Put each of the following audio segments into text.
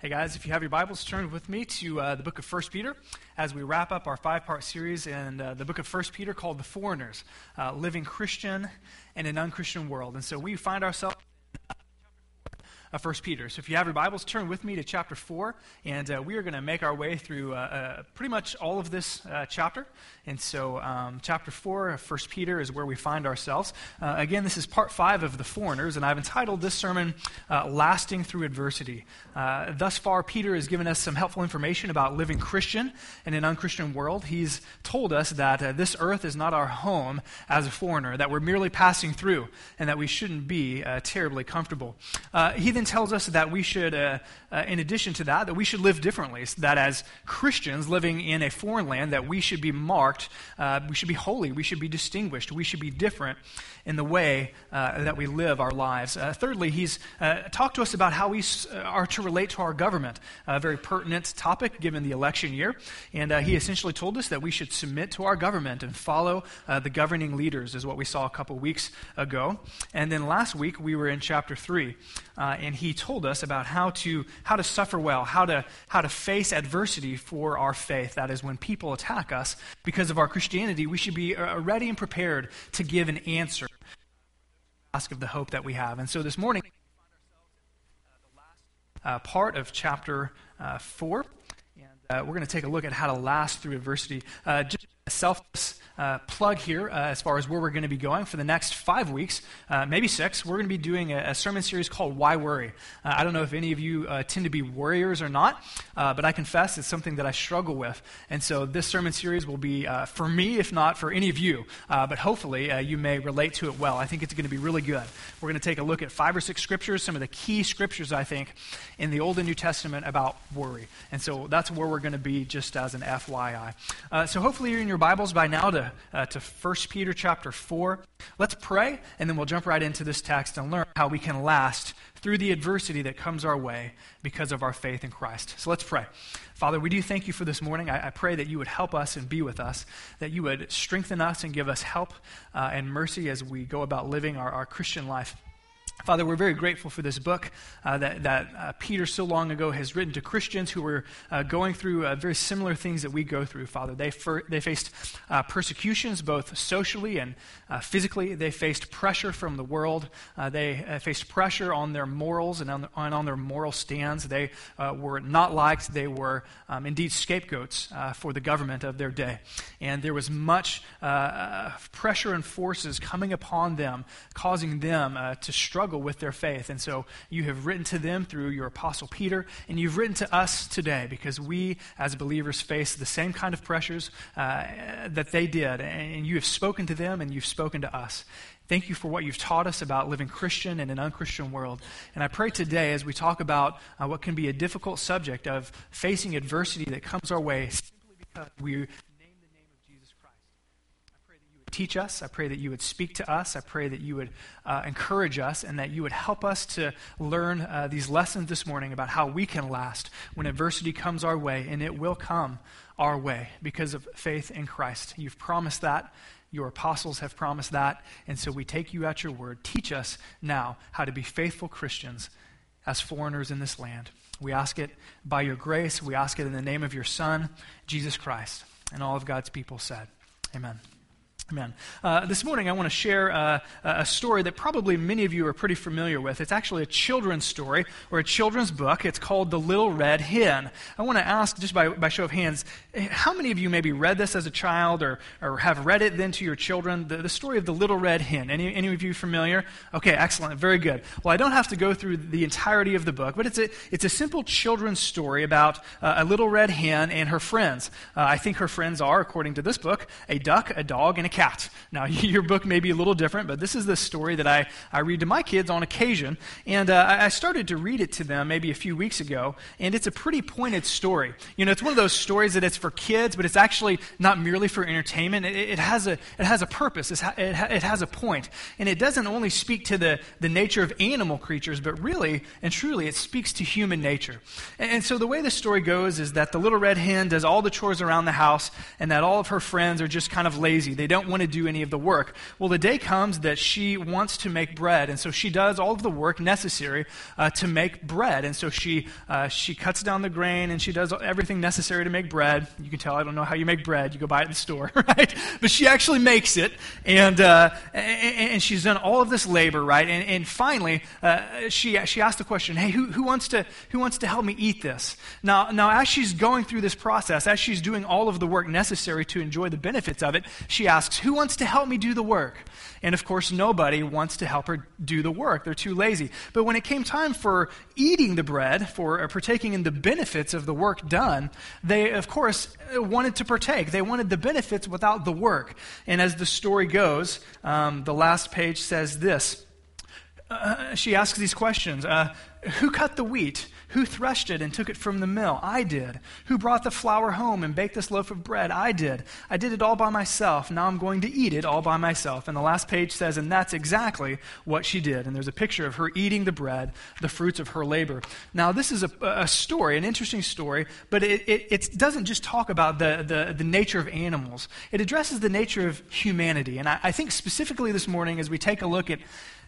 Hey guys, if you have your Bibles, turn with me to uh, the book of 1 Peter as we wrap up our five part series in uh, the book of 1 Peter called The Foreigners uh, Living Christian in an Unchristian World. And so we find ourselves of 1 Peter. So if you have your Bibles, turn with me to chapter 4, and uh, we are going to make our way through uh, uh, pretty much all of this uh, chapter. And so um, chapter 4 of 1 Peter is where we find ourselves. Uh, again, this is part 5 of The Foreigners, and I've entitled this sermon uh, Lasting Through Adversity. thus far, Peter has given us some helpful information about living Christian in an unchristian world. He's told us that this earth is not our home as a foreigner, that we're merely passing through, and that we shouldn't be terribly comfortable. he then tells us that we should, uh, uh, in addition to that, that we should live differently. That as Christians living in a foreign land, that we should be marked, uh, we should be holy, we should be distinguished, we should be different in the way uh, that we live our lives. Uh, thirdly, he's uh, talked to us about how we are to relate to our government, a very pertinent topic given the election year. And he essentially told us that we should submit to our government and follow the governing leaders, is what we saw a couple weeks ago. And then last week, we were in chapter 3 uh, and he told us about how to, how to suffer well, how to, how to face adversity for our faith. That is, when people attack us because of our Christianity, we should be uh, ready and prepared to give an answer. Ask of the hope that we have. And so this morning, uh, part of chapter uh, 4. And uh, we're going to take a look at how to last through adversity. Uh, just selfless uh, plug here uh, as far as where we're going to be going for the next five weeks, uh, maybe six. We're going to be doing a, a sermon series called Why Worry. Uh, I don't know if any of you uh, tend to be worriers or not, uh, but I confess it's something that I struggle with. And so this sermon series will be for me, if not for any of you. but hopefully you may relate to it well. I think it's going to be really good. We're going to take a look at five or six scriptures, some of the key scriptures, I think, in the Old and New Testament about worry. And so that's where we're going to be just as an FYI. so hopefully you're in your Bibles by now to, uh, to 1 Peter chapter 4. Let's pray, and then we'll jump right into this text and learn how we can last through the adversity that comes our way because of our faith in Christ. So let's pray. Father, we do thank you for this morning. I, I pray that you would help us and be with us, that you would strengthen us and give us help uh, and mercy as we go about living our, our Christian life. Father, we're very grateful for this book uh, that, that uh, Peter so long ago has written to Christians who were uh, going through uh, very similar things that we go through, Father. They, they faced uh, persecutions both socially and physically. They faced pressure from the world. they faced pressure on their morals and on, the, on their moral stands. They were not liked. They were um, indeed scapegoats for the government of their day. And there was much pressure and forces coming upon them, causing them to struggle struggle with their faith. And so you have written to them through your apostle Peter, and you've written to us today because we, as believers, face the same kind of pressures uh, that they did. And you have spoken to them, and you've spoken to us. Thank you for what you've taught us about living Christian in an unchristian world. And I pray today, as we talk about uh, what can be a difficult subject of facing adversity that comes our way simply because we teach us. I pray that you would speak to us. I pray that you would uh, encourage us and that you would help us to learn uh, these lessons this morning about how we can last when adversity comes our way, and it will come our way because of faith in Christ. You've promised that. Your apostles have promised that. And so we take you at your word. Teach us now how to be faithful Christians as foreigners in this land. We ask it by your grace. We ask it in the name of your Son, Jesus Christ. And all of God's people said, Amen. Amen. Uh, this morning, I want to share uh, a story that probably many of you are pretty familiar with. It's actually a children's story or a children's book. It's called The Little Red Hen. I want to ask, just by, by show of hands, how many of you maybe read this as a child or, or have read it then to your children? The, the story of The Little Red Hen. Any, any of you familiar? Okay, excellent. Very good. Well, I don't have to go through the entirety of the book, but it's a, it's a simple children's story about uh, a little red hen and her friends. Uh, I think her friends are, according to this book, a duck, a dog, and a cat. Now, your book may be a little different, but this is the story that I, I read to my kids on occasion. And uh, I started to read it to them maybe a few weeks ago, and it's a pretty pointed story. You know, it's one of those stories that it's for kids, but it's actually not merely for entertainment. It, it has, a, it has a purpose, ha- it, ha- it has a point. And it doesn't only speak to the, the nature of animal creatures, but really and truly it speaks to human nature. And, and so the way the story goes is that the little red hen does all the chores around the house, and that all of her friends are just kind of lazy. They don't want to do any of the work. Well, the day comes that she wants to make bread, and so she does all of the work necessary uh, to make bread. And so she, uh, she cuts down the grain and she does everything necessary to make bread. You can tell I don't know how you make bread. You go buy it in the store, right? But she actually makes it, and, uh, and, and, she's done all of this labor, right? And, and finally, uh, she, she asked the question, hey, who, who, wants to, who wants to help me eat this? Now, now, as she's going through this process, as she's doing all of the work necessary to enjoy the benefits of it, she asks, Who wants to help me do the work? And of course, nobody wants to help her do the work. They're too lazy. But when it came time for eating the bread, for partaking in the benefits of the work done, they, of course, wanted to partake. They wanted the benefits without the work. And as the story goes, um, the last page says this. Uh, she asks these questions uh, Who cut the wheat? Who threshed it and took it from the mill? I did. Who brought the flour home and baked this loaf of bread? I did. I did it all by myself. Now I'm going to eat it all by myself. And the last page says, and that's exactly what she did. And there's a picture of her eating the bread, the fruits of her labor. Now, this is a, a story, an interesting story, but it, it, it doesn't just talk about the, the, the, nature of animals, it addresses the nature of humanity. And I, I think specifically this morning, as we take a look at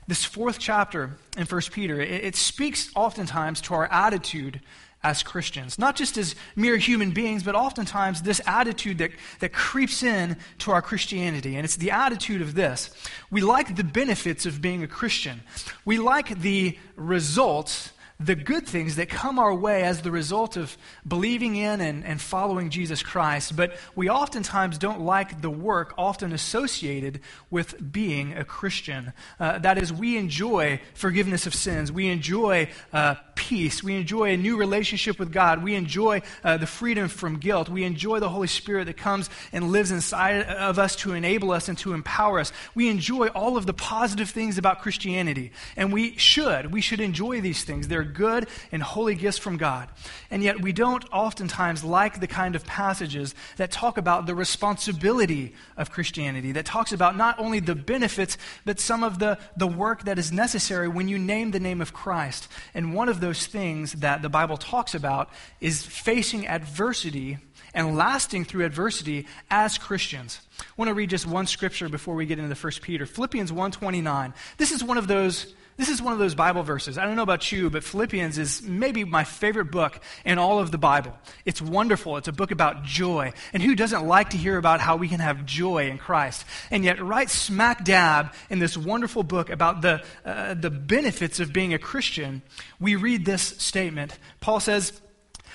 this fourth chapter in 1 Peter, it, it speaks oftentimes to our attitude as Christians. Not just as mere human beings, but oftentimes this attitude that, that creeps in to our Christianity. And it's the attitude of this. We like the benefits of being a Christian. We like the results the good things that come our way as the result of believing in and, and following Jesus Christ, but we oftentimes don't like the work often associated with being a Christian. Uh, that is, we enjoy forgiveness of sins, we enjoy uh, peace, we enjoy a new relationship with God, we enjoy uh, the freedom from guilt, we enjoy the Holy Spirit that comes and lives inside of us to enable us and to empower us. We enjoy all of the positive things about Christianity, and we should. We should enjoy these things. They're good and holy gifts from God. And yet, we don't oftentimes like the kind of passages that talk about the responsibility of Christianity, that talks about not only the benefits, but some of the, the work that is necessary when you name the name of Christ. And one of those things that the Bible talks about is facing adversity and lasting through adversity as Christians. I want to read just one scripture before we get into 1 Peter. Philippians 1:29. This is one of those this is one of those Bible verses. I don't know about you, but Philippians is maybe my favorite book in all of the Bible. It's wonderful. It's a book about joy. And who doesn't like to hear about how we can have joy in Christ? And yet, right smack dab in this wonderful book about the, uh, the benefits of being a Christian, we read this statement. Paul says,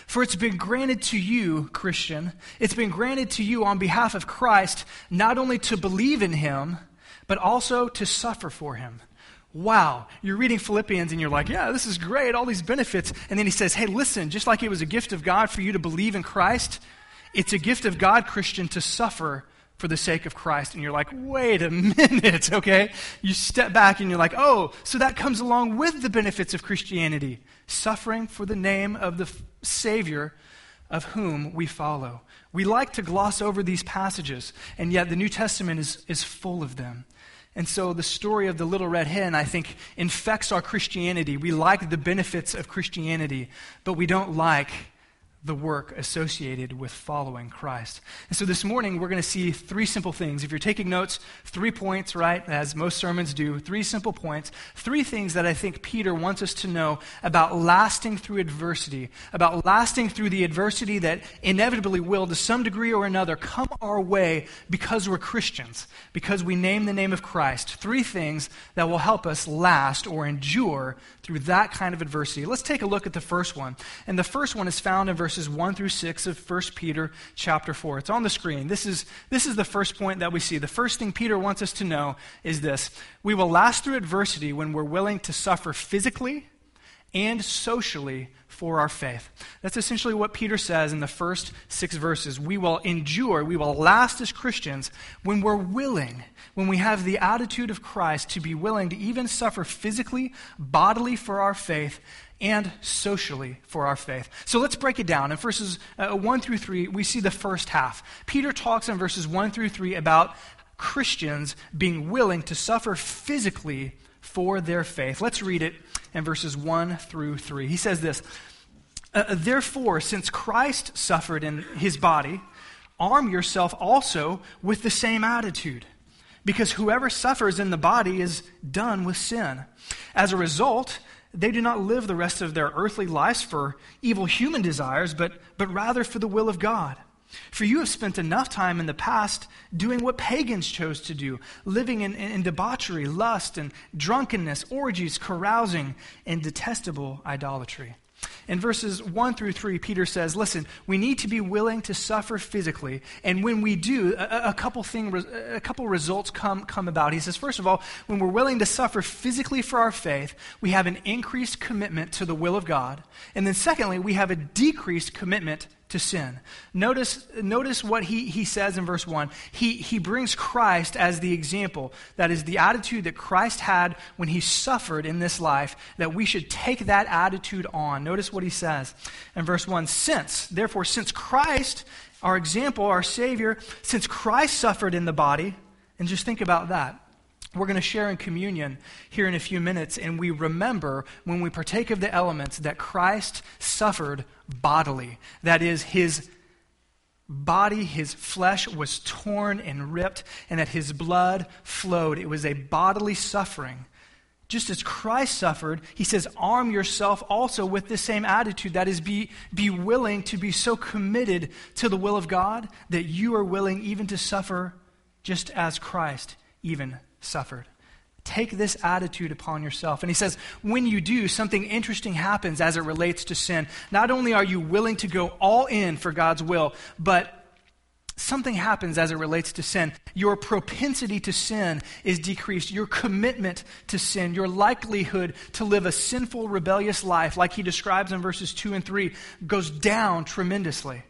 for it's been granted to you, Christian, it's been granted to you on behalf of Christ, not only to believe in him, but also to suffer for him wow, you're reading Philippians and you're like, yeah, this is great, all these benefits. And then he says, hey, listen, just like it was a gift of God for you to believe in Christ, it's a gift of God, Christian, to suffer for the sake of Christ. And you're like, wait a minute, okay? You step back and you're like, oh, so that comes along with the benefits of Christianity suffering for the name of the Savior of whom we follow. We like to gloss over these passages, and yet the New Testament is, is full of them. And so the story of the little red hen, I think, infects our Christianity. We like the benefits of Christianity, but we don't like the work associated with following Christ. And so this morning, we're going to see three simple things. If you're taking notes, three points, right, as most sermons do, three simple points, three things that I think Peter wants us to know about lasting through adversity, about lasting through the adversity that inevitably will, to some degree or another, come our way because we're Christians, because we name the name of Christ. Three things that will help us last or endure through that kind of adversity. Let's take a look at the first one. And the first one is found in verse verses 1 through 6 of 1 Peter chapter 4. It's on the screen. This is, this is the first point that we see. The first thing Peter wants us to know is this We will last through adversity when we're willing to suffer physically and socially for our faith. That's essentially what Peter says in the first six verses. We will endure, we will last as Christians when we're willing, when we have the attitude of Christ to be willing to even suffer physically, bodily for our faith, and socially for our faith. So let's break it down. In verses uh, 1 through 3, we see the first half. Peter talks in verses 1 through 3 about Christians being willing to suffer physically for their faith. Let's read it in verses 1 through 3. He says this uh, Therefore, since Christ suffered in his body, arm yourself also with the same attitude because whoever suffers in the body is done with sin. As a result, they do not live the rest of their earthly lives for evil human desires, but, but rather for the will of God. For you have spent enough time in the past doing what pagans chose to do, living in, in, debauchery, lust, and drunkenness, orgies, carousing, and detestable idolatry. In verses 1 through 3, Peter says, Listen, we need to be willing to suffer physically. And when we do, a, a, couple, thing, a couple results come, come about. He says, First of all, when we're willing to suffer physically for our faith, we have an increased commitment to the will of God. And then, secondly, we have a decreased commitment to sin. Notice, notice what he, he says in verse 1. He, he brings Christ as the example. That is the attitude that Christ had when he suffered in this life, that we should take that attitude on. Notice what he says in verse 1. Since, therefore, since Christ, our example, our Savior, since Christ suffered in the body, and just think about that we're going to share in communion here in a few minutes, and we remember when we partake of the elements that Christ suffered bodily. That is, his body, his flesh was torn and ripped, and that his blood flowed. It was a bodily suffering. Just as Christ suffered, he says, arm yourself also with the same attitude. That is, be, be willing to be so committed to the will of God that you are willing even to suffer just as Christ even suffered. Take this attitude upon yourself. And he says, when you do, something interesting happens as it relates to sin. Not only are you willing to go all in for God's will, but something happens as it relates to sin. Your propensity to sin is decreased. Your commitment to sin, your likelihood to live a sinful, rebellious life, like he describes in verses 2 and 3, goes down tremendously.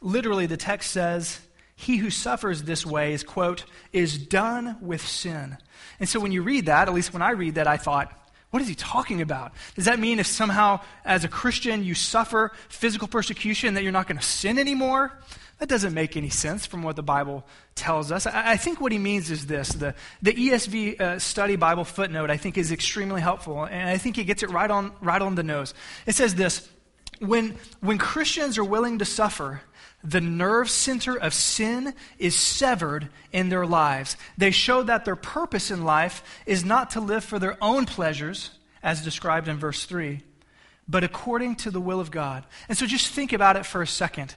Literally, the text says, he who suffers this way is, quote, is done with sin. And so when you read that, at least when I read that, I thought, what is he talking about? Does that mean if somehow, as a Christian, you suffer physical persecution, that you're not going to sin anymore? That doesn't make any sense from what the Bible tells us. I, I think what he means is this the, the ESV uh, study Bible footnote, I think, is extremely helpful, and I think he gets it right on, right on the nose. It says this when, when Christians are willing to suffer, the nerve center of sin is severed in their lives. They show that their purpose in life is not to live for their own pleasures, as described in verse 3, but according to the will of God. And so just think about it for a second.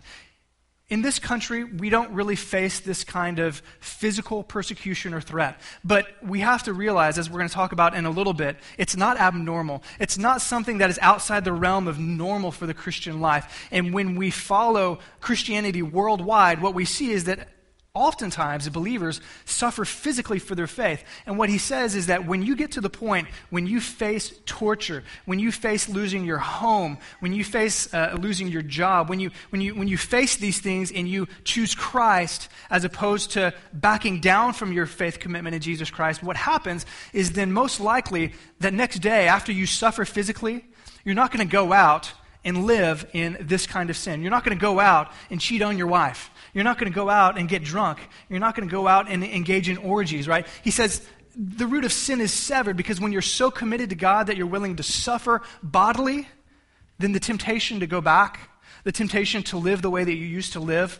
In this country, we don't really face this kind of physical persecution or threat. But we have to realize, as we're going to talk about in a little bit, it's not abnormal. It's not something that is outside the realm of normal for the Christian life. And when we follow Christianity worldwide, what we see is that oftentimes believers suffer physically for their faith. And what he says is that when you get to the point when you face torture, when you face losing your home, when you face uh, losing your job, when you, when, you, when you face these things and you choose Christ as opposed to backing down from your faith commitment in Jesus Christ, what happens is then most likely that next day after you suffer physically, you're not going to go out and live in this kind of sin. You're not going to go out and cheat on your wife. You're not going to go out and get drunk. You're not going to go out and engage in orgies, right? He says the root of sin is severed because when you're so committed to God that you're willing to suffer bodily, then the temptation to go back, the temptation to live the way that you used to live,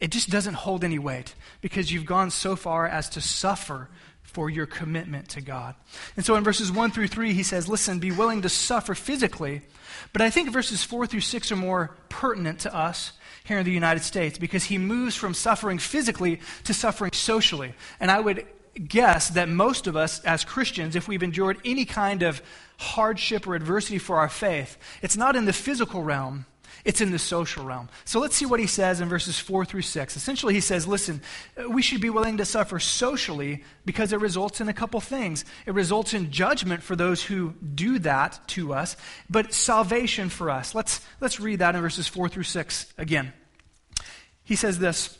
it just doesn't hold any weight because you've gone so far as to suffer for your commitment to God. And so in verses 1 through 3, he says, Listen, be willing to suffer physically. But I think verses 4 through 6 are more pertinent to us here in the United States because he moves from suffering physically to suffering socially. And I would guess that most of us as Christians, if we've endured any kind of hardship or adversity for our faith, it's not in the physical realm, it's in the social realm. So let's see what he says in verses 4 through 6. Essentially, he says, listen, we should be willing to suffer socially because it results in a couple things. It results in judgment for those who do that to us, but salvation for us. Let's, let's read that in verses 4 through 6 again. He says this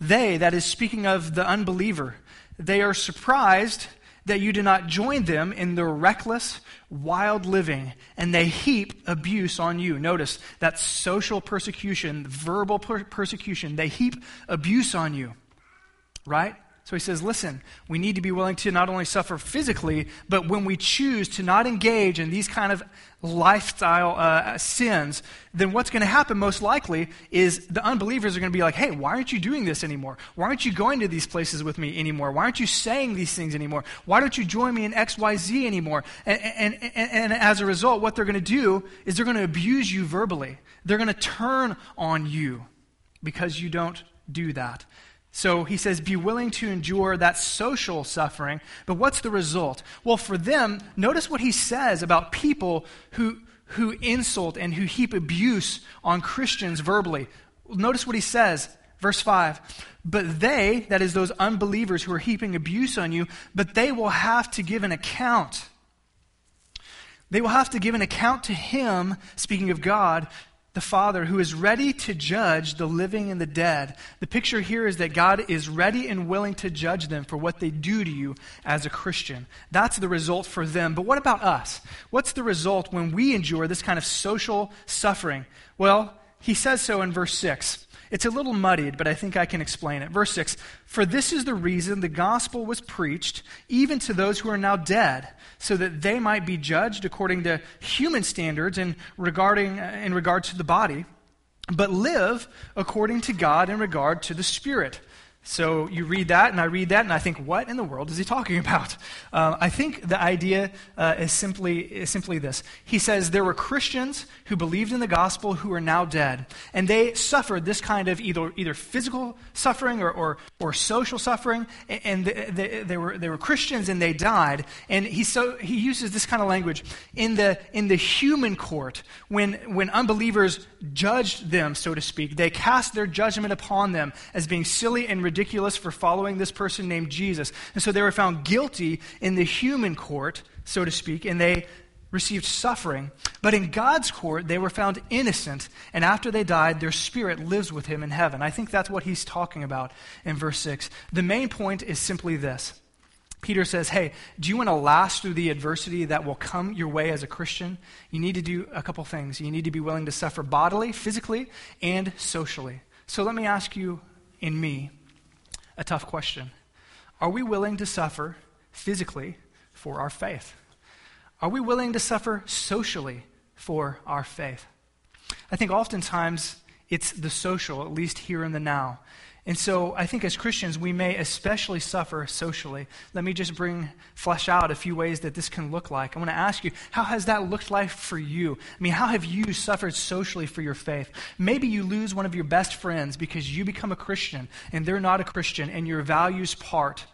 They, that is speaking of the unbeliever, they are surprised that you do not join them in their reckless, wild living, and they heap abuse on you. Notice that social persecution, verbal per- persecution, they heap abuse on you. Right? So he says, listen, we need to be willing to not only suffer physically, but when we choose to not engage in these kind of lifestyle uh, sins, then what's going to happen most likely is the unbelievers are going to be like, hey, why aren't you doing this anymore? Why aren't you going to these places with me anymore? Why aren't you saying these things anymore? Why don't you join me in XYZ anymore? And, and, and, and as a result, what they're going to do is they're going to abuse you verbally. They're going to turn on you because you don't do that. So he says, be willing to endure that social suffering. But what's the result? Well, for them, notice what he says about people who, who insult and who heap abuse on Christians verbally. Notice what he says, verse 5. But they, that is those unbelievers who are heaping abuse on you, but they will have to give an account. They will have to give an account to him, speaking of God, the Father who is ready to judge the living and the dead. The picture here is that God is ready and willing to judge them for what they do to you as a Christian. That's the result for them. But what about us? What's the result when we endure this kind of social suffering? Well, he says so in verse 6. It's a little muddied, but I think I can explain it. Verse 6 For this is the reason the gospel was preached, even to those who are now dead, so that they might be judged according to human standards in, regarding, uh, in regard to the body, but live according to God in regard to the spirit. So you read that, and I read that, and I think, what in the world is he talking about? Uh, I think the idea uh, is, simply, is simply this. He says there were Christians who believed in the gospel who are now dead, and they suffered this kind of either, either physical suffering or, or, or social suffering, and they, they, they, were, they were Christians and they died. And he, so, he uses this kind of language in the, in the human court when, when unbelievers judged them, so to speak. They cast their judgment upon them as being silly and ridiculous for following this person named Jesus. And so they were found guilty in the human court, so to speak, and they received suffering. But in God's court, they were found innocent, and after they died, their spirit lives with him in heaven. I think that's what he's talking about in verse 6. The main point is simply this. Peter says, Hey, do you want to last through the adversity that will come your way as a Christian? You need to do a couple things. You need to be willing to suffer bodily, physically, and socially. So let me ask you and me a tough question. Are we willing to suffer physically for our faith? Are we willing to suffer socially for our faith? I think oftentimes it's the social, at least here in the now. And so I think as Christians, we may especially suffer socially. Let me just bring, flesh out a few ways that this can look like. I want to ask you, how has that looked like for you? I mean, how have you suffered socially for your faith? Maybe you lose one of your best friends because you become a Christian and they're not a Christian and your values part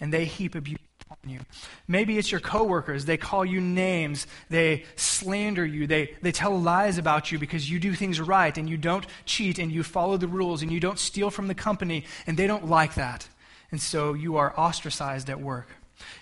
and they heap abuse on you. Maybe it's your coworkers. They call you names. They slander you. They, they tell lies about you because you do things right and you don't cheat and you follow the rules and you don't steal from the company and they don't like that. And so you are ostracized at work.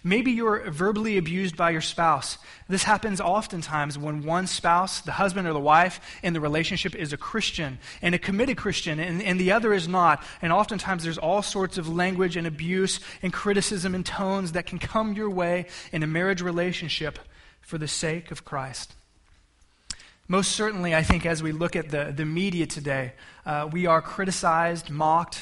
Maybe you're verbally abused by your spouse. This happens oftentimes when one spouse, the husband or the wife, in the relationship is a Christian and a committed Christian, and, and the other is not. And oftentimes there's all sorts of language and abuse and criticism and tones that can come your way in a marriage relationship for the sake of Christ. Most certainly, I think, as we look at the, the media today, uh, we are criticized, mocked,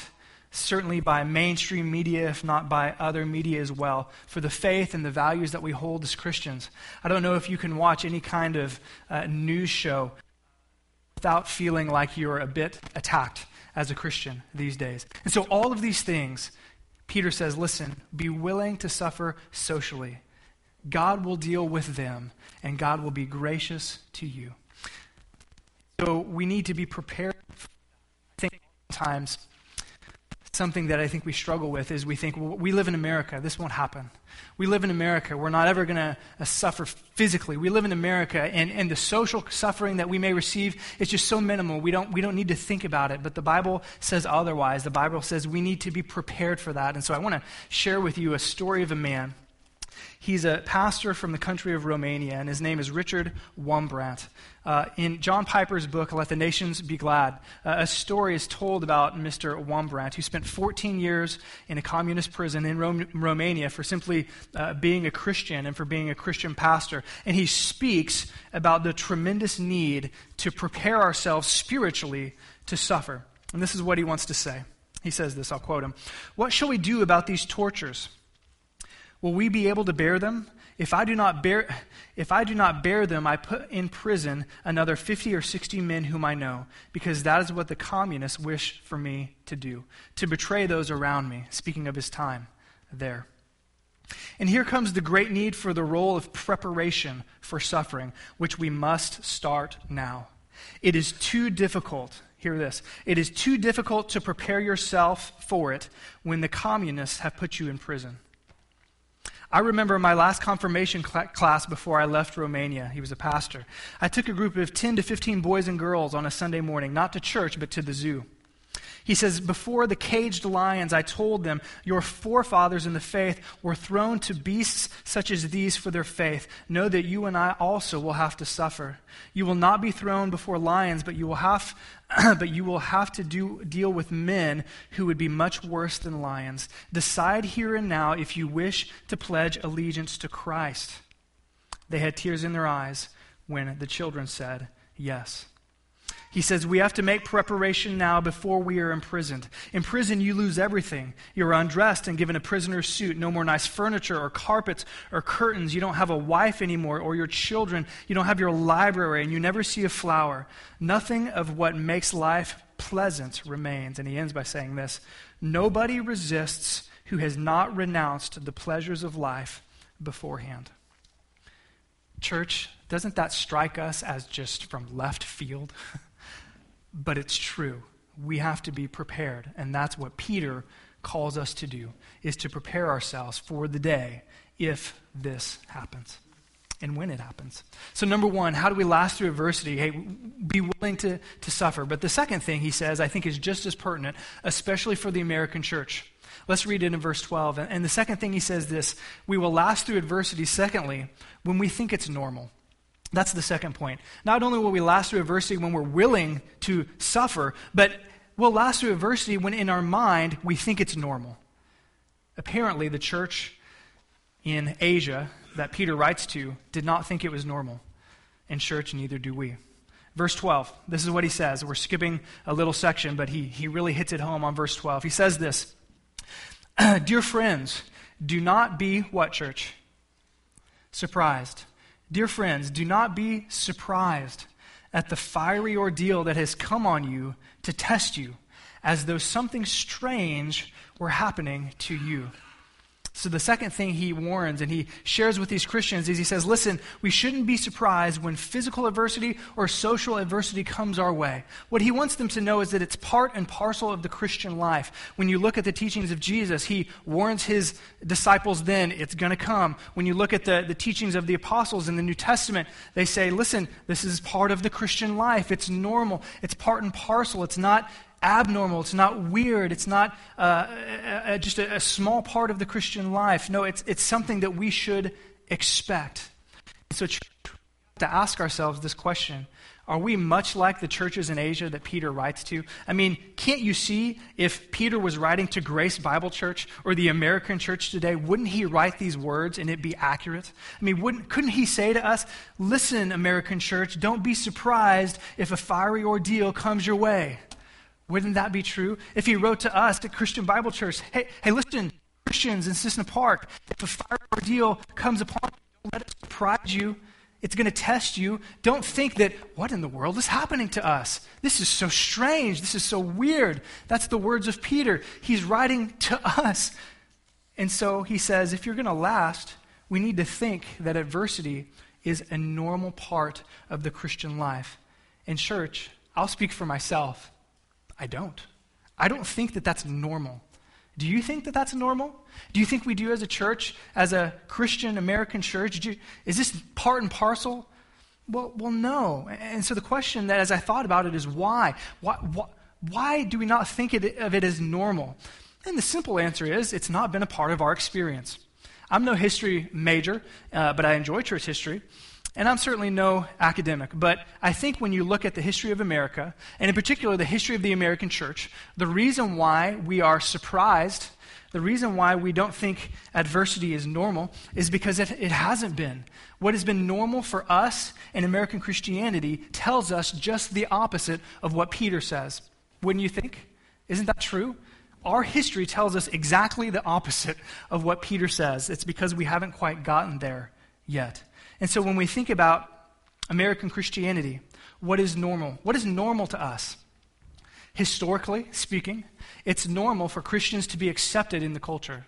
certainly by mainstream media, if not by other media as well, for the faith and the values that we hold as Christians. I don't know if you can watch any kind of uh, news show without feeling like you're a bit attacked as a Christian these days. And so, all of these things, Peter says, listen, be willing to suffer socially. God will deal with them, and God will be gracious to you. So, we need to be prepared. I think sometimes something that I think we struggle with is we think, well, we live in America. This won't happen. We live in America. We're not ever going to uh, suffer physically. We live in America, and, and the social suffering that we may receive is just so minimal. We don't, we don't need to think about it. But the Bible says otherwise. The Bible says we need to be prepared for that. And so I want to share with you a story of a man He's a pastor from the country of Romania, and his name is Richard Wurmbrand. Uh, in John Piper's book, Let the Nations Be Glad, uh, a story is told about Mr. Wurmbrand, who spent 14 years in a communist prison in Rome, Romania for simply uh, being a Christian and for being a Christian pastor. And he speaks about the tremendous need to prepare ourselves spiritually to suffer. And this is what he wants to say. He says this, I'll quote him. What shall we do about these tortures? Will we be able to bear them? If I do not bear if I do not bear them, I put in prison another 50 or 60 men whom I know, because that is what the communists wish for me to do, to betray those around me, speaking of his time there. And here comes the great need for the role of preparation for suffering, which we must start now. It is too difficult, hear this, it is too difficult to prepare yourself for it when the communists have put you in prison. I remember my last confirmation cl- class before I left Romania. He was a pastor. I took a group of 10 to 15 boys and girls on a Sunday morning, not to church, but to the zoo. He says, Before the caged lions, I told them, Your forefathers in the faith were thrown to beasts such as these for their faith. Know that you and I also will have to suffer. You will not be thrown before lions, but you will have, but you will have to do, deal with men who would be much worse than lions. Decide here and now if you wish to pledge allegiance to Christ. They had tears in their eyes when the children said, Yes. He says we have to make preparation now before we are imprisoned. In prison, you lose everything. You're undressed and given a prisoner's suit. No more nice furniture or carpets or curtains. You don't have a wife anymore or your children. You don't have your library and you never see a flower. Nothing of what makes life pleasant remains. And he ends by saying this Nobody resists who has not renounced the pleasures of life beforehand. Church, doesn't that strike us as just from left field? but it's true. We have to be prepared, and that's what Peter calls us to do is to prepare ourselves for the day if this happens and when it happens. So, number one, how do we last through adversity? Hey, be willing to, to suffer. But the second thing he says, I think, is just as pertinent, especially for the American church. Let's read it in verse 12. And the second thing he says this we will last through adversity, secondly, when we think it's normal. That's the second point. Not only will we last through adversity when we're willing to suffer, but we'll last through adversity when in our mind we think it's normal. Apparently, the church in Asia that Peter writes to did not think it was normal. In church, neither do we. Verse 12, this is what he says. We're skipping a little section, but he, he really hits it home on verse 12. He says this Dear friends, do not be what, church? Surprised Dear friends, do not be surprised at the fiery ordeal that has come on you to test you, as though something strange were happening to you. So, the second thing he warns and he shares with these Christians is he says, Listen, we shouldn't be surprised when physical adversity or social adversity comes our way. What he wants them to know is that it's part and parcel of the Christian life. When you look at the teachings of Jesus, he warns his disciples then, it's going to come. When you look at the, the teachings of the apostles in the New Testament, they say, Listen, this is part of the Christian life. It's normal, it's part and parcel. It's not abnormal. It's not weird. It's not uh, a, a, just a, a, small part of the Christian life. No, it's, it's something that we should expect. So, to ask ourselves this question Are we much like the churches in Asia that Peter writes to? I mean, can't you see if Peter was writing to Grace Bible Church or the American church today, wouldn't he write these words and it be accurate? I mean, wouldn't, couldn't he say to us, Listen, American church, don't be surprised if a fiery ordeal comes your way? Wouldn't that be true? If he wrote to us, at Christian Bible Church, hey, hey, listen, Christians in Cissna Park, if a fire ordeal comes upon you, don't let it surprise you. It's going to test you. Don't think that, what in the world is happening to us? This is so strange. This is so weird. That's the words of Peter. He's writing to us. And so he says, if you're going to last, we need to think that adversity is a normal part of the Christian life. In church, I'll speak for myself. I don't. I don't think that that's normal. Do you think that that's normal? Do you think we do as a church, as a Christian American church? You, is this part and parcel? Well, well, no. And so the question that, as I thought about it, is why? Why, why, why do we not think of it as normal? And the simple answer is it's not been a part of our experience. I'm no history major, uh, but I enjoy church history. And I'm certainly no academic, but I think when you look at the history of America, and in particular the history of the American church, the reason why we are surprised, the reason why we don't think adversity is normal, is because it, it hasn't been. What has been normal for us in American Christianity tells us just the opposite of what Peter says. Wouldn't you think? Isn't that true? our history tells us exactly the opposite of what Peter says. It's because we haven't quite gotten there yet. And so when we think about American Christianity, what is normal? What is normal to us? Historically speaking, it's normal for Christians to be accepted in the culture.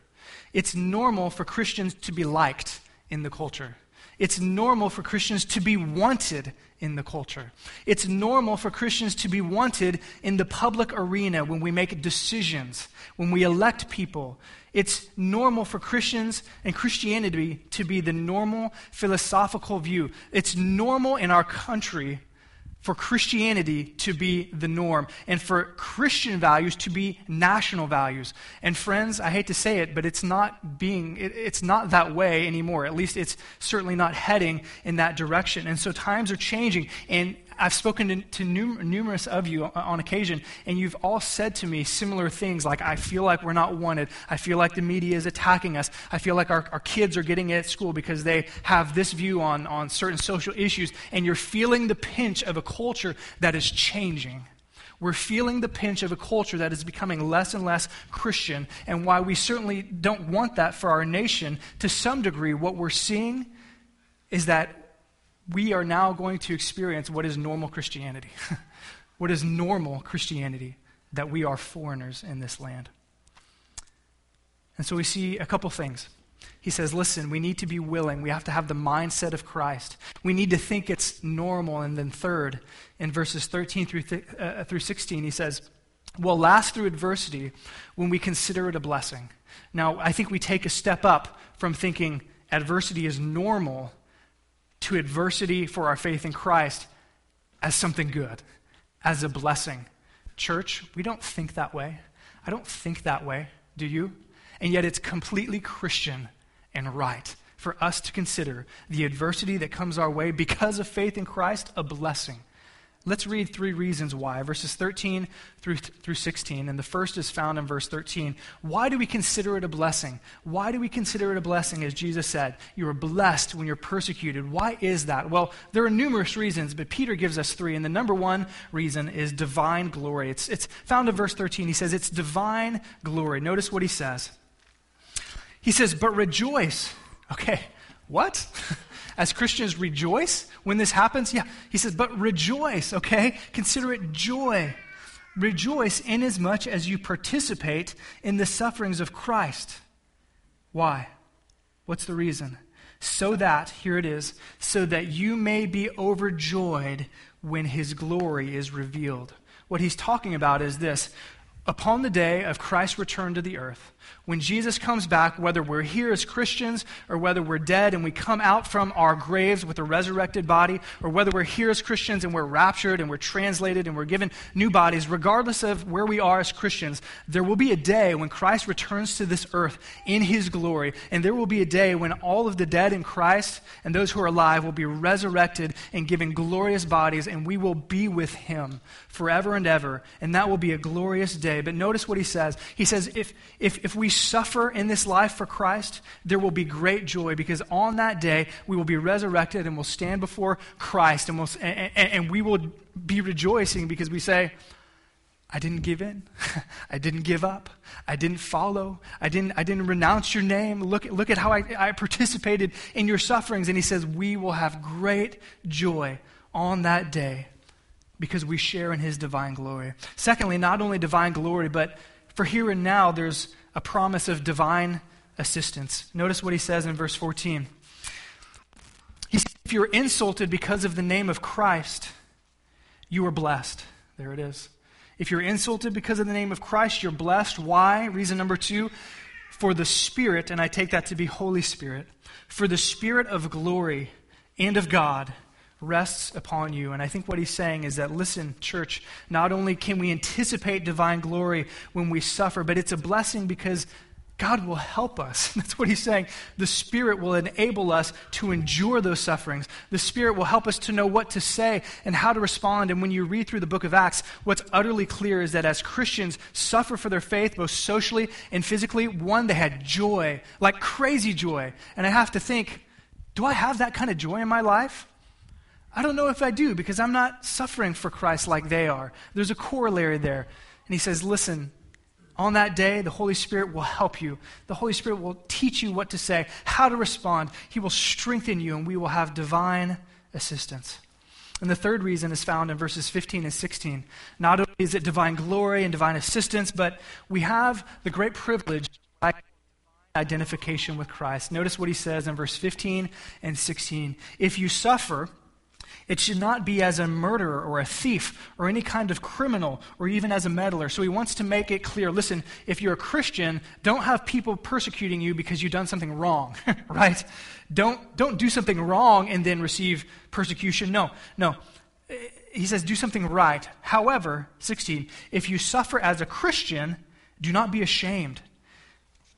It's normal for Christians to be liked in the culture. It's normal for Christians to be wanted in the culture. It's normal for Christians to be wanted in the public arena when we make decisions, when we elect people. It's normal for Christians and Christianity to be the normal philosophical view. It's normal in our country for Christianity to be the norm and for Christian values to be national values. And friends, I hate to say it, but it's not being it, it's not that way anymore. At least it's certainly not heading in that direction. And so times are changing and I've spoken to, to num- numerous of you on occasion, and you've all said to me similar things like, I feel like we're not wanted. I feel like the media is attacking us. I feel like our, our kids are getting it at school because they have this view on, on certain social issues. And you're feeling the pinch of a culture that is changing. We're feeling the pinch of a culture that is becoming less and less Christian. And why we certainly don't want that for our nation, to some degree, what we're seeing is that we are now going to experience what is normal Christianity. what is normal Christianity? That we are foreigners in this land. And so we see a couple things. He says, listen, we need to be willing. We have to have the mindset of Christ. We need to think it's normal. And then, third, in verses 13 through, th- uh, through 16, he says, we'll last through adversity when we consider it a blessing. Now, I think we take a step up from thinking adversity is normal to adversity for our faith in Christ as something good, as a blessing. Church, we don't think that way. I don't think that way, do you? And yet it's completely Christian and right for us to consider the adversity that comes our way because of faith in Christ a blessing. Let's read three reasons why, verses 13 through, through 16. And the first is found in verse 13. Why do we consider it a blessing? Why do we consider it a blessing, as Jesus said? You are blessed when you're persecuted. Why is that? Well, there are numerous reasons, but Peter gives us three. And the number one reason is divine glory. It's, it's found in verse 13. He says, It's divine glory. Notice what he says. He says, But rejoice. Okay, what? as Christians rejoice when this happens? Yeah. He says, but rejoice, okay? Consider it joy. Rejoice inasmuch as you participate in the sufferings of Christ. Why? What's the reason? So that, here it is, so that you may be overjoyed when his glory is revealed. What he's talking about is this upon the day of Christ's return to the earth, when Jesus comes back, whether we're here as Christians or whether we're dead and we come out from our graves with a resurrected body, or whether we're here as Christians and we're raptured and we're translated and we're given new bodies, regardless of where we are as Christians, there will be a day when Christ returns to this earth in his glory. And there will be a day when all of the dead in Christ and those who are alive will be resurrected and given glorious bodies, and we will be with him forever and ever. And that will be a glorious day. But notice what he says. He says, if, if, if we suffer in this life for Christ, there will be great joy because on that day we will be resurrected and we'll stand before Christ and, we'll, and, and we will be rejoicing because we say, I didn't give in. I didn't give up. I didn't follow. I didn't, I didn't renounce your name. Look, look at how I, I participated in your sufferings. And he says, We will have great joy on that day because we share in his divine glory. Secondly, not only divine glory, but for here and now, there's a promise of divine assistance. Notice what he says in verse 14. He says, If you're insulted because of the name of Christ, you are blessed. There it is. If you're insulted because of the name of Christ, you're blessed. Why? Reason number two for the Spirit, and I take that to be Holy Spirit, for the Spirit of glory and of God rests upon you. And I think what he's saying is that, listen, church, not only can we anticipate divine glory when we suffer, but it's a blessing because God will help us. That's what he's saying. The Spirit will enable us to endure those sufferings. The Spirit will help us to know what to say and how to respond. And when you read through the book of Acts, what's utterly clear is that as Christians suffer for their faith, both socially and physically, one, they had joy, like crazy joy. And I have to think, do I have that kind of joy in my life? I don't know if I do because I'm not suffering for Christ like they are. There's a corollary there. And he says, listen, On that day, the Holy Spirit will help you. The Holy Spirit will teach you what to say, how to respond. He will strengthen you, and we will have divine assistance. And the third reason is found in verses 15 and 16. Not only is it divine glory and divine assistance, but we have the great privilege of identification with Christ. Notice what he says in verse 15 and 16. If you suffer, it should not be as a murderer or a thief or any kind of criminal or even as a meddler. So he wants to make it clear listen, if you're a Christian, don't have people persecuting you because you've done something wrong, right? Don't, don't do something wrong and then receive persecution. No, no. He says, do something right. However, 16, if you suffer as a Christian, do not be ashamed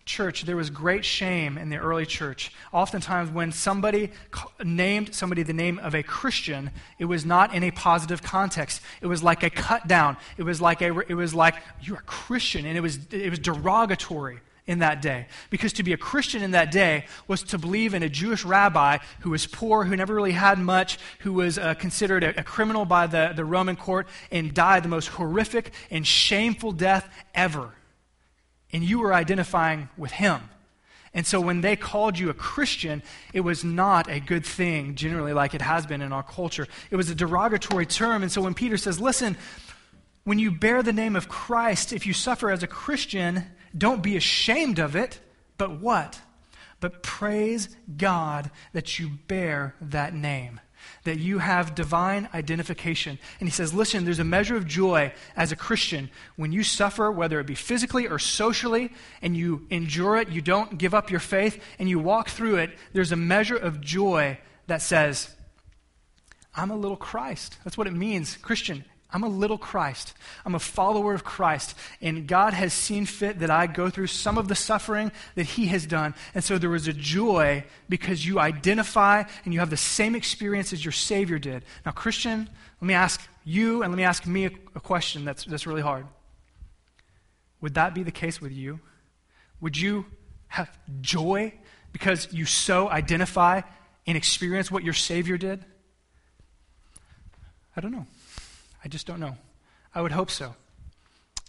church, there was great shame in the early church. Oftentimes, when somebody named somebody the name of a Christian, it was not in a positive context. It was like a cut down. It was like a, it was like you're a Christian, and it was it was derogatory in that day. Because to be a Christian in that day was to believe in a Jewish rabbi who was poor, who never really had much, who was uh, considered a, a, criminal by the, the Roman court, and died the most horrific and shameful death ever and you were identifying with him. And so when they called you a Christian, it was not a good thing, generally, like it has been in our culture. It was a derogatory term. And so when Peter says, listen, when you bear the name of Christ, if you suffer as a Christian, don't be ashamed of it, but what? But praise God that you bear that name that you have divine identification. And he says, listen, there's a measure of joy as a Christian when you suffer, whether it be physically or socially, and you endure it, you don't give up your faith, and you walk through it. There's a measure of joy that says, I'm a little Christ. That's what it means. Christian, I'm a little Christ. I'm a follower of Christ. And God has seen fit that I go through some of the suffering that He has done. And so there was a joy because you identify and you have the same experience as your Savior did. Now, Christian, let me ask you and let me ask me a, a question that's, that's really hard. Would that be the case with you? Would you have joy because you so identify and experience what your Savior did? I don't know. I just don't know. I would hope so.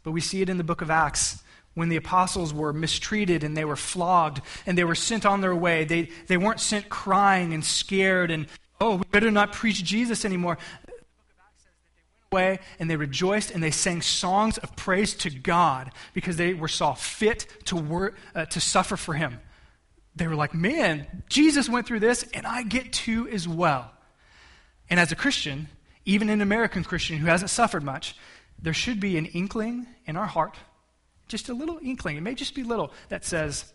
But we see it in the book of Acts when the apostles were mistreated and they were flogged and they were sent on their way. They, they weren't sent crying and scared and, oh, we better not preach Jesus anymore. The book of Acts says that they went away and they rejoiced and they sang songs of praise to God because they were saw fit to, wor- uh, to suffer for him. They were like, man, Jesus went through this and I get to as well. And as a Christian, even an American Christian who hasn't suffered much, there should be an inkling in our heart, just a little inkling, it may just be little, that says,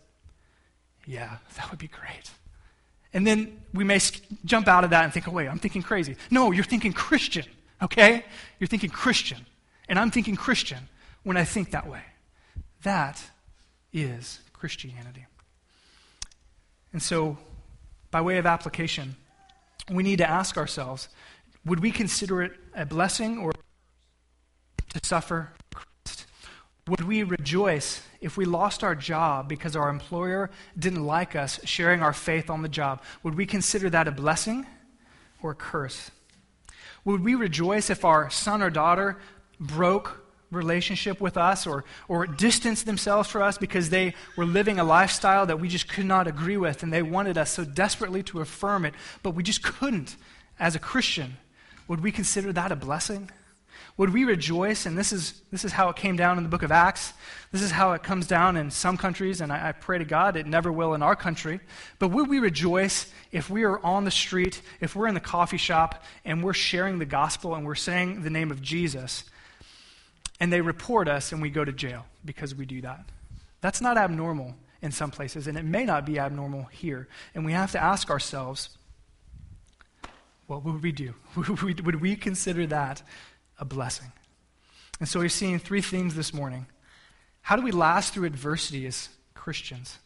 yeah, that would be great. And then we may jump out of that and think, oh, wait, I'm thinking crazy. No, you're thinking Christian, okay? You're thinking Christian. And I'm thinking Christian when I think that way. That is Christianity. And so, by way of application, we need to ask ourselves would we consider it a blessing or to suffer Christ? Would we rejoice if we lost our job because our employer didn't like us sharing our faith on the job? Would we consider that a blessing or a curse? Would we rejoice if our son or daughter broke relationship with us or, or distanced themselves from us because they were living a lifestyle that we just could not agree with and they wanted us so desperately to affirm it, but we just couldn't as a Christian? Would we consider that a blessing? Would we rejoice? And this is, this is how it came down in the book of Acts. This is how it comes down in some countries, and I, I pray to God it never will in our country. But would we rejoice if we are on the street, if we're in the coffee shop, and we're sharing the gospel and we're saying the name of Jesus, and they report us and we go to jail because we do that? That's not abnormal in some places, and it may not be abnormal here. And we have to ask ourselves, what would we do? would we consider that a blessing? And so we've seen three themes this morning. How do we last through adversity as Christians?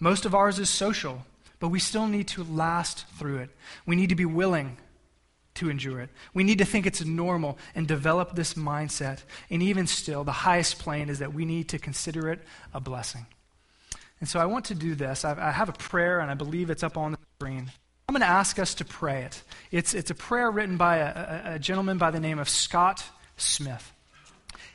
Most of ours is social, but we still need to last through it. We need to be willing to endure it. We need to think it's normal and develop this mindset. And even still, the highest plane is that we need to consider it a blessing. And so I want to do this. I have a prayer, and I believe it's up on the screen. I'm going to ask us to pray it. It's, it's a prayer written by a, a, a gentleman by the name of Scott Smith.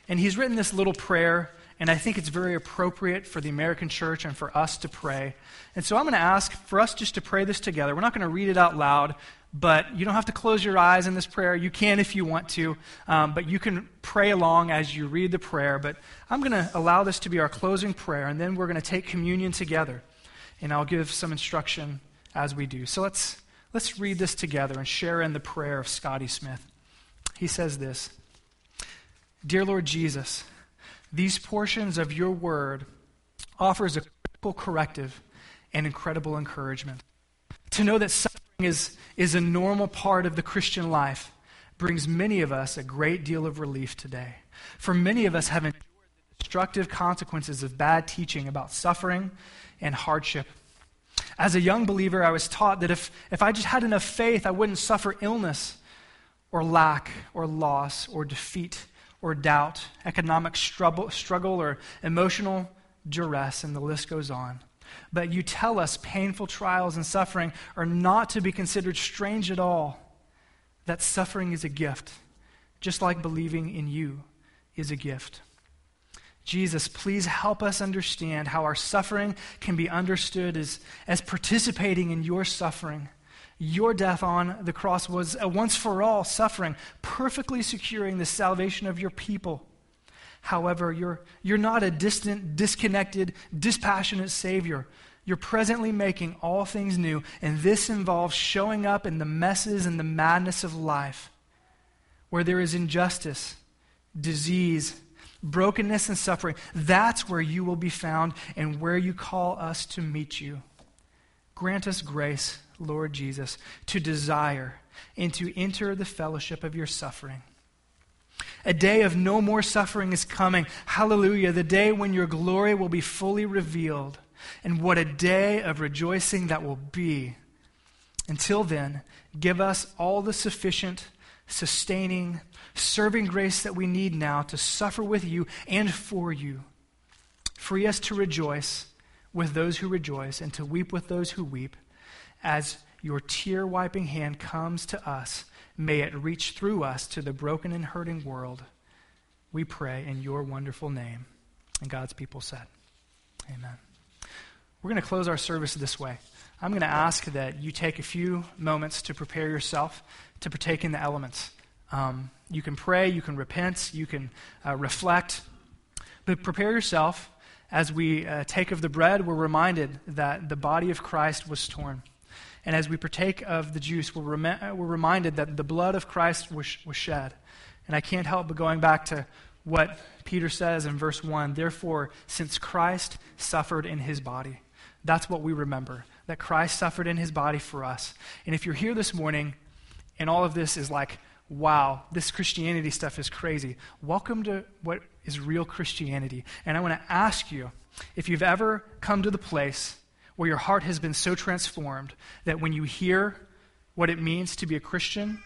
And he's written this little prayer, and I think it's very appropriate for the American church and for us to pray. And so I'm going to ask for us just to pray this together. We're not going to read it out loud, but you don't have to close your eyes in this prayer. You can if you want to, um, but you can pray along as you read the prayer. But I'm going to allow this to be our closing prayer, and then we're going to take communion together. And I'll give some instruction as we do. So let's, let's read this together and share in the prayer of Scotty Smith. He says this Dear Lord Jesus, these portions of your word offers a critical corrective and incredible encouragement. To know that suffering is, is a normal part of the Christian life brings many of us a great deal of relief today. For many of us have endured the destructive consequences of bad teaching about suffering and hardship. As a young believer, I was taught that if, if I just had enough faith, I wouldn't suffer illness or lack or loss or defeat or doubt, economic struggle, struggle or emotional duress, and the list goes on. But you tell us painful trials and suffering are not to be considered strange at all, that suffering is a gift, just like believing in you is a gift. Jesus, please help us understand how our suffering can be understood as, as participating in your suffering your death on the cross was a once for all suffering, perfectly securing the salvation of your people. However, you're, you're not a distant, disconnected, dispassionate Savior. You're presently making all things new, and this involves showing up in the messes and the madness of life. Where there is injustice, disease, brokenness, and suffering, that's where you will be found and where you call us to meet you. Grant us grace Lord Jesus, to desire and to enter the fellowship of your suffering. A day of no more suffering is coming. Hallelujah. The day when your glory will be fully revealed. And what a day of rejoicing that will be. Until then, give us all the sufficient, sustaining, serving grace that we need now to suffer with you and for you. Free us to rejoice with those who rejoice and to weep with those who weep as your tear wiping hand comes to us, may it reach through us to the broken and hurting world. We pray in your wonderful name. And God's people said, Amen. We're going to close our service this way. I'm going to ask that you take a few moments to prepare yourself to partake in the elements. Um, you can pray, you can repent, you can uh, reflect, but prepare yourself. As we uh, take of the bread, we're reminded that the body of Christ was torn. And as we partake of the juice, we're, rem- we're reminded that the blood of Christ was, was shed. And I can't help but going back to what Peter says in verse 1 Therefore, since Christ suffered in his body, that's what we remember, that Christ suffered in his body for us. And if you're here this morning and all of this is like, wow, this Christianity stuff is crazy, welcome to what is real Christianity. And I want to ask you if you've ever come to the place where your heart has been so transformed that when you hear what it means to be a Christian,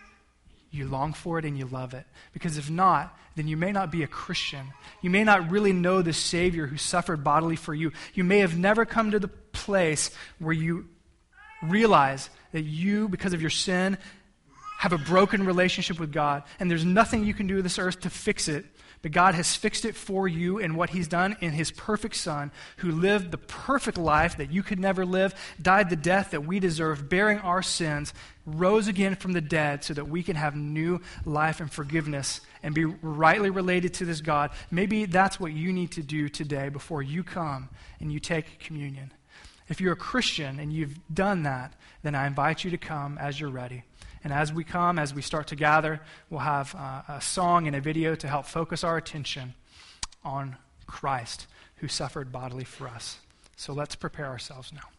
you long for it and you love it. Because if not, then you may not be a Christian. You may not really know the Savior who suffered bodily for you. You may have never come to the place where you realize that you, because of your sin, have a broken relationship with God, and there's nothing you can do this earth to fix it but God has fixed it for you in what He's done in His perfect Son, who lived the perfect life that you could never live, died the death that we deserve, bearing our sins, rose again from the dead so that we can have new life and forgiveness and be rightly related to this God. Maybe that's what you need to do today before you come and you take communion. If you're a Christian and you've done that, then I invite you to come as you're ready. And as we come, as we start to gather, we'll have uh, a song and a video to help focus our attention on Christ who suffered bodily for us. So let's prepare ourselves now.